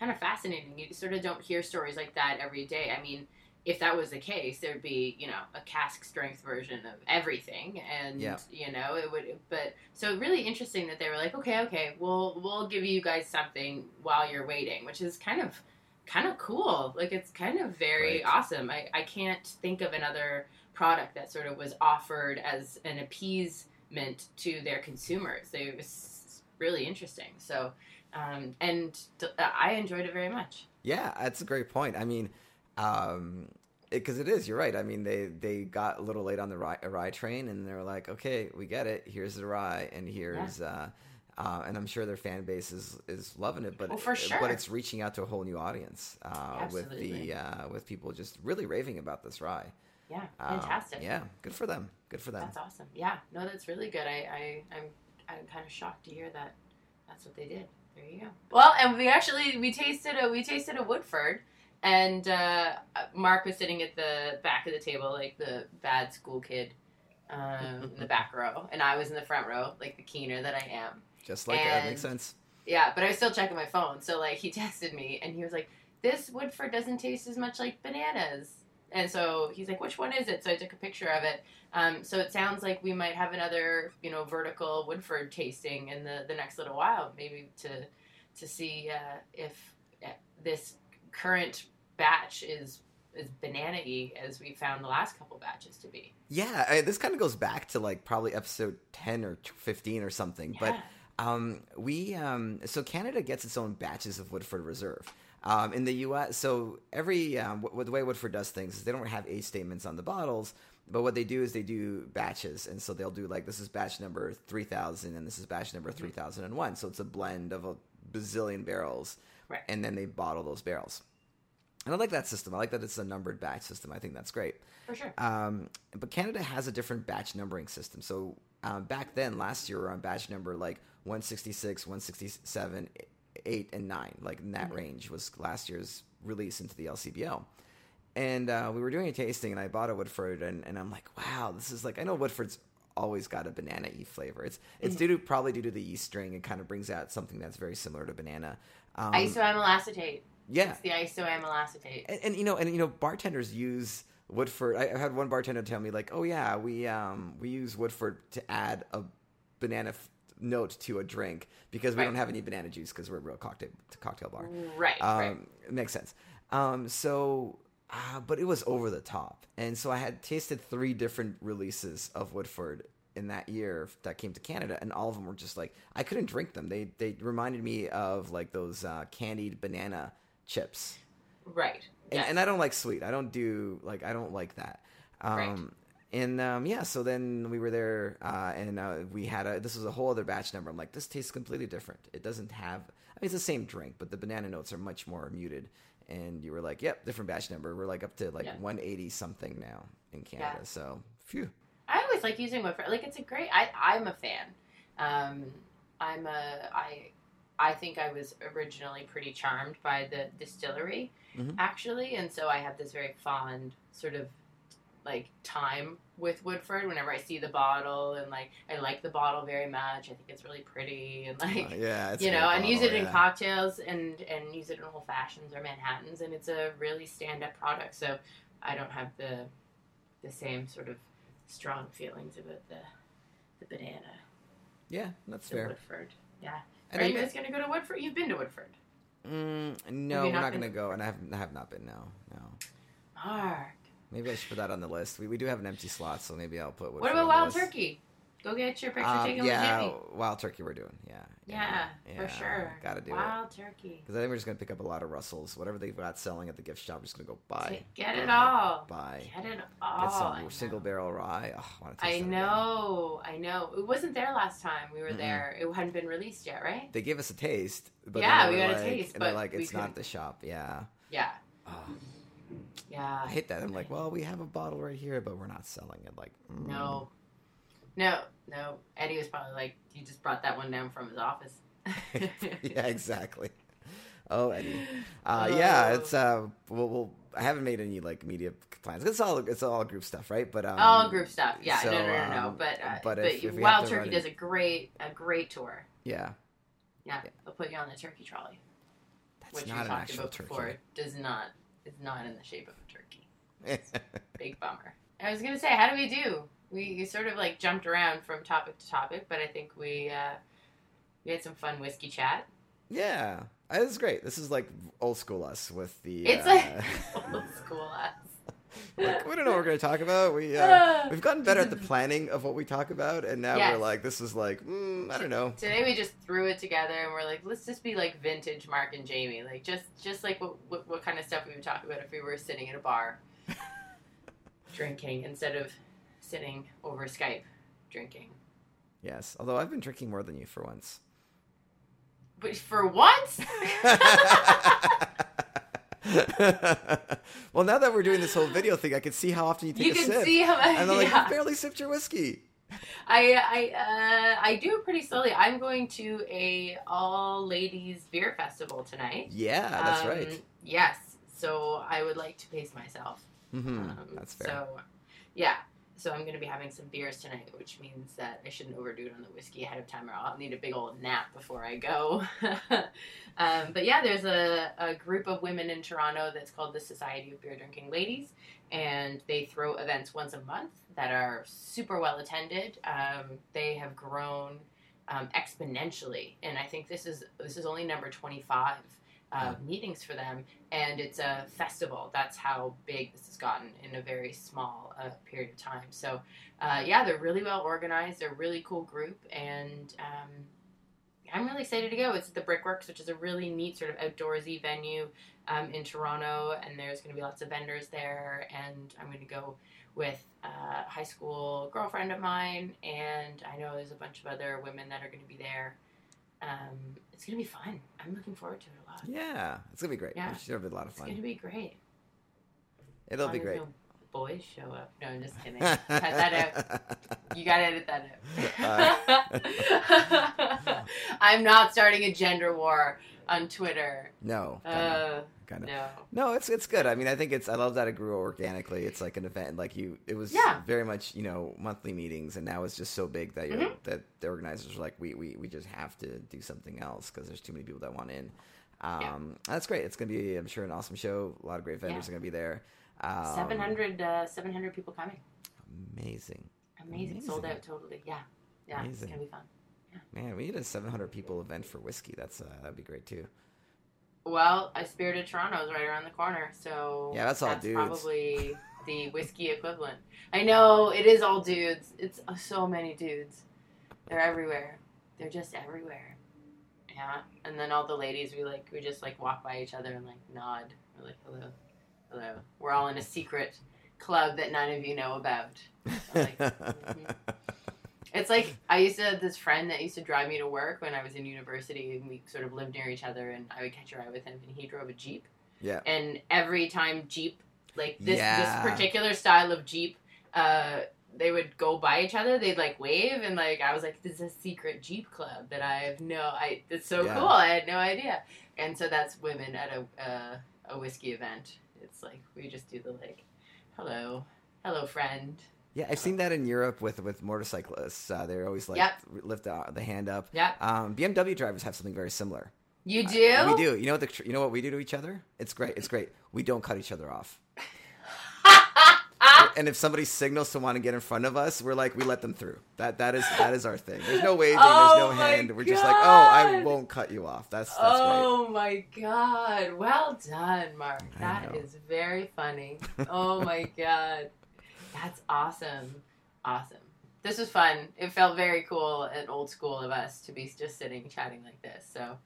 Kind of fascinating. You sort of don't hear stories like that every day. I mean, if that was the case, there'd be you know a cask strength version of everything, and Yeah. you know it would. But so really interesting that they were like, okay, okay, we'll we'll give you guys something while you're waiting, which is kind of kind of cool. Like it's kind of very Right. awesome. I I can't think of another product that sort of was offered as an appeasement to their consumers. It was really interesting. So, um, and I enjoyed it very much. Yeah, that's a great point. I mean, um, because it, is. You're right. I mean, they they got a little late on the rye, rye train, and they're like, okay, we get it. Here's the rye, and here's. Uh, uh, and I'm sure their fan base is, is loving it, but Oh, for sure. but it's reaching out to a whole new audience uh, with the uh, with people just really raving about this rye. Yeah, Uh, fantastic. yeah, good for them. Good for them. That's awesome. Yeah, no, that's really good. I, I I'm I'm kind of shocked to hear that that's what they did. There you go. Well, and we actually we tasted a we tasted a Woodford, and uh, Mark was sitting at the back of the table like the bad school kid. Um, in the back row, and I was in the front row, like the keener that I am. Just like that makes sense. Yeah, but I was still checking my phone. So like he texted me and he was like, "This Woodford doesn't taste as much like bananas." And so he's like, "Which one is it?" So I took a picture of it. Um, so it sounds like we might have another, you know, vertical Woodford tasting in the the next little while, maybe to to see uh, if uh, this current batch is as banana y as we found the last couple batches to be. Yeah, I, this kind of goes back to like probably episode ten or fifteen or something. But um, we um, so Canada gets its own batches of Woodford Reserve. Um, in the U.S., so every um, w- the way Woodford does things is they don't have age statements on the bottles, but what they do is they do batches, and so they'll do like this is batch number three thousand, and this is batch number three thousand and one. So it's a blend of a bazillion barrels, Right. and then they bottle those barrels. And I like that system. I like that it's a numbered batch system. I think that's great. For sure. Um, but Canada has a different batch numbering system. So um, back then, last year, we were on batch number like 166, 167, 8, and 9. Like in that Mm-hmm. range was last year's release into the LCBO. And uh, we were doing a tasting, and I bought a Woodford, and, and I'm like, wow, this is like, I know Woodford's always got a banana y flavor. It's it's due to probably due to the yeast strain. It kind of brings out something that's very similar to banana. Um, isoamyl acetate. yeah, It's the isoamyl acetate. and, and you know, and you know, bartenders use Woodford. I, I had one bartender tell me like, "Oh yeah, we um we use Woodford to add a banana f- note to a drink because we Right. don't have any banana juice because we're a real cocktail cocktail bar." Right. Um, right. It makes sense. Um, so, uh, but it was over the top, and so I had tasted three different releases of Woodford in that year that came to Canada, and all of them were just like I couldn't drink them. They they reminded me of like those uh, candied banana chips Right. and, and I don't like sweet. I don't do like I don't like that. Um, Right. And um, yeah, so then we were there, uh, and uh, we had a. This was a whole other batch number. I'm like, this tastes completely different. It doesn't have. I mean, it's the same drink, but the banana notes are much more muted. And you were like, yep, different batch number. We're like up to like Yeah. 180 something now in Canada. Yeah. So, phew. I always like using Woodford. Like it's a great. I I'm a fan. Um, I'm a I. I think I was originally pretty charmed by the distillery, Mhm. actually, and so I have this very fond sort of like time with Woodford. Whenever I see the bottle, and like I like the bottle very much. I think it's really pretty, and like Uh, yeah, it's you know, and use it in cocktails and and use it in old fashions or Manhattans, and it's a really stand up product. So I don't have the the same sort of strong feelings about the the banana. Yeah, that's The fair. Woodford. Yeah. And Are you guys gonna go to Woodford? You've been to Woodford. Mm, no, we're not not to go, and I have, I have not been. No, no. Mark. Maybe I should put that on the list. We, we do have an empty slot, so maybe I'll put. What about Wild. Turkey? Go get your picture Um, taken yeah, with Jimmy. wild turkey we're doing. Yeah, Yeah, for sure. Gotta do it Wild turkey. because I think we're just gonna pick up a lot of Russells, whatever they've got selling at the gift shop. We're just gonna go buy, Get it all. buy, Get it all. I some know. single barrel rye. Oh, I, wanna I that again. know, I know. It wasn't there last time we were Mm-mm. there. It hadn't been released yet, right? They gave us a taste, but Yeah, we got a taste, and they're but like, it's not the shop. Yeah, Yeah, oh, yeah. I hate that. I'm like, well, we have a bottle right here, but we're not selling it. Like, mm. No, no, no. Eddie was probably like, "You just brought that one down from his office." yeah, exactly. Oh, Eddie. Uh, yeah, Oh. it's uh, we'll, we'll. I haven't made any like media plans. It's all it's all group stuff, right? But um, All group stuff. Yeah, so, no, no, no, no. um, But uh, but but, if- Wild Turkey does a great a great tour. yeah, Yeah, Yeah. they'll put you on the turkey trolley, that's which not we talked actual about turkey. before. Does not is not in the shape of a turkey. Big bummer. I was gonna say, how do we do? We sort of like jumped around from topic to topic, but I think we uh, we had some fun whiskey chat. yeah, this is great. This is like old school us with the. It's uh, like old school us. Like, we don't know what we're going to talk about. We uh, we've gotten better at the planning of what we talk about, and now Yes. we're like, this is like, mm, I don't know. Today we just threw it together and we're like, let's just be like vintage Mark and Jamie, like just just like what what, what kind of stuff we would talk about if we were sitting at a bar drinking instead of sitting over Skype drinking. Yes, although I've been drinking more than you for once. But for once, well, now that we're doing this whole video thing, I can see how often you take you a can sip. see how and I'm like, yeah. you barely sipped your whiskey. I I uh, I do it pretty slowly. I'm going to a all ladies beer festival tonight. Yeah, that's Um, right. Yes, so I would like to pace myself. hmm Um, that's fair. So, yeah. So I'm going to be having some beers tonight, which means that I shouldn't overdo it on the whiskey ahead of time, or I'll need a big old nap before I go. um, but yeah, there's a, a group of women in Toronto that's called the Society of Beer Drinking Ladies, and they throw events once a month that are super well attended. Um, they have grown um, exponentially, and I think this is this is only number 25 uh, meetings for them, and it's a festival. That's how big this has gotten in a very small uh, period of time. So, uh, yeah, they're really well organized. They're a really cool group, and um, I'm really excited to go. It's at the Brickworks, which is a really neat sort of outdoorsy venue um, in Toronto, and there's going to be lots of vendors there. And I'm going to go with a high school girlfriend of mine, and I know there's a bunch of other women that are going to be there. Um, it's to be fun. I'm looking forward to it a lot. Yeah, it's gonna be great. Yeah. It should be a lot of fun. It's fun. be great. It'll be great. no boys show up. No, I'm just kidding. Cut that out. You gotta edit that out. I'm not starting a gender war on Twitter. No, kinda, Uh, kinda. no. No, it's it's good. I mean, I think it's. I love that it grew organically. It's like an event. Like you, it was Yeah. very much you know monthly meetings, and now it's just so big that you Mhm. that the organizers are like, we we we just have to do something else because there's too many people that want in. Um, That's great. It's gonna be, I'm sure, an awesome show. A lot of great vendors Yeah. are gonna be there. Um, 700, uh, 700 people coming. Amazing, Amazing. Sold out totally. Yeah. Yeah. Amazing. It's gonna be fun. man. We need a 700 people event for whiskey. That's uh, that'd be great too. Well, I Spirited Toronto is right around the corner, so Yeah, that's all dudes. probably the whiskey equivalent. I know it is all dudes. It's uh, so many dudes. They're everywhere. They're just everywhere. Yeah, and then all the ladies, we like we just like walk by each other and like nod. We're like hello, hello. We're all in a secret club that none of you know about. like, mhm. It's like I used to have this friend that used to drive me to work when I was in university, and we sort of lived near each other, and I would catch a ride with him, and he drove a jeep. Yeah. And every time Jeep, like this Yeah. this particular style of Jeep, uh, they would go by each other. They'd like wave, and like I was like, this is a secret Jeep club that I have no. I it's so Yeah. cool. I had no idea. And so that's women at a uh, a whiskey event. It's like we just do the like, hello, hello, friend. Yeah, I've seen that in Europe with with motorcyclists. Uh, they're always like Yep. lift the, the hand up. Yep. Um, BMW drivers have something very similar. You do. We do. You know what the you know what we do to each other? It's great. It's great. We don't cut each other off. and if somebody signals to want to get in front of us, we're like we let them through. That that is that is our thing. There's no waving. Oh there's no my hand. We're just like, oh, I won't cut you off. That's that's oh my god. Well done, Mark. I That know. is very funny. Oh my god. That's awesome. Awesome. This was fun. It felt very cool and old school of us to be just sitting chatting like this. So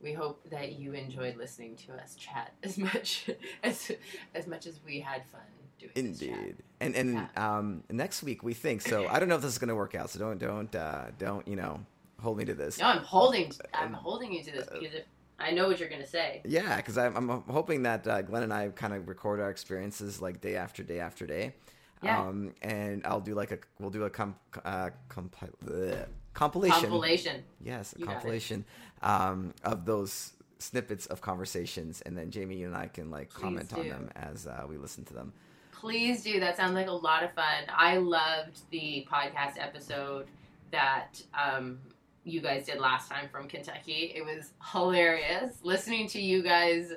we hope that you enjoyed listening to us chat as much as as much as we had fun doing great. this chat. Indeed. And and um, next week we think so. I don't know if this is going to work out. So don't don't uh, don't you know hold me to this. No, I'm holding I'm holding you to this because if I know what you're gonna say. Yeah, because I'm, I'm hoping that uh, Glenn and I kind of record our experiences like day after day after day. Yeah. Um, and I'll do like a we'll do a comp uh, compi- bleh, compilation. Compilation. Yes, a You got it. compilation um, of those snippets of conversations, and then Jamie you and I can like Please comment on do. them as uh, we listen to them. Please do. That sounds like a lot of fun. I loved the podcast episode that um, you guys did last time from Kentucky. It was hilarious. Listening to you guys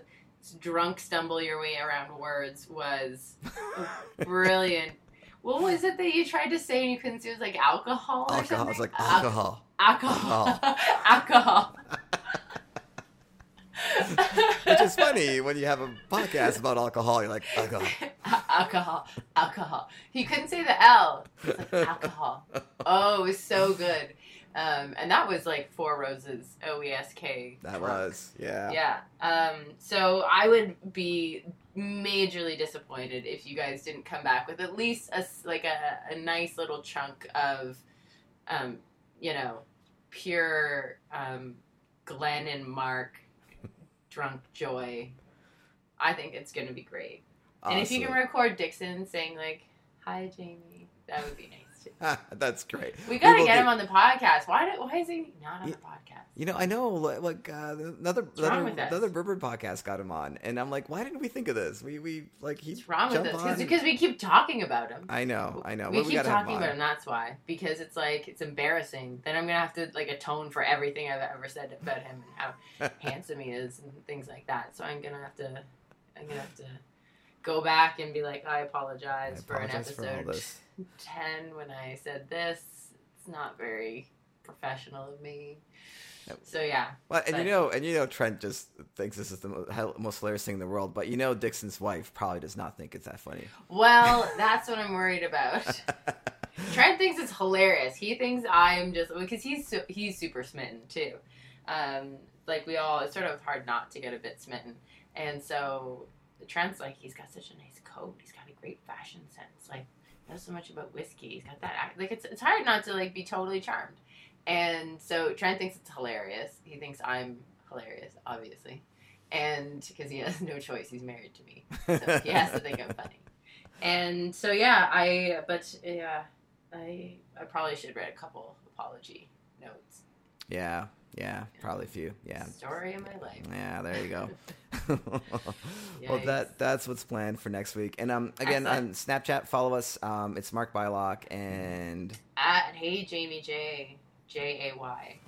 drunk stumble your way around words was brilliant. What was it that you tried to say and you couldn't say? It was like alcohol. Or alcohol. Something? like Al- uh, alcohol. alcohol. alcohol. Which is funny when you have a podcast about alcohol. You're like alcohol. alcohol, alcohol. He couldn't say the L. Like alcohol. Oh, it was so good. Um, and that was like Four Roses, O E S K. That drunk. was yeah. Yeah. Um, so I would be majorly disappointed if you guys didn't come back with at least a like a, a nice little chunk of, um, you know, pure um, Glenn and Mark drunk joy. I think it's gonna be great. And if you can record Dixon saying like, "Hi, Jamie," that would be nice. That's great. We gotta will get do- him on the podcast. Why? Do, why is he not on the podcast? You know, I know, like uh, another another, another Bourbon podcast got him on, and I'm like, why didn't we think of this? We we like he What's wrong with us? Because we keep talking about him. I know, I know. We but keep talking him about him. That's why. Because it's like it's embarrassing. Then I'm gonna have to like atone for everything I've ever said about him and how handsome he is and things like that. So I'm gonna have to. I'm gonna have to go back and be like, I I apologize, for an apologize for all episode this. ten when I said this. It's not very professional of me. So yeah. Well, and you know, and you know, Trent just thinks this is the mo- most hilarious thing in the world. But you know, Dixon's wife probably does not think it's that funny. Well, that's what I'm worried about. Trent thinks it's hilarious. He thinks I'm just because he's he's super smitten too. Um, like we all, it's sort of hard not to get a bit smitten. And so Trent's like, he's got such a nice coat. He's got a great fashion sense. Like knows so much about whiskey. He's got that act. Like it's it's hard not to like be totally charmed. And so Trent thinks it's hilarious. He thinks I'm hilarious, obviously, and because he has no choice, he's married to me, so he has to think I'm funny. And so yeah, I but yeah, I I probably should write a couple apology notes. yeah, yeah, probably a few. Yeah, Story of my life. yeah. There you go. well, that that's what's planned for next week. And um, again Excellent. on Snapchat, follow us. Um, it's Mark Bylok and at Hey Jamie J J A Y.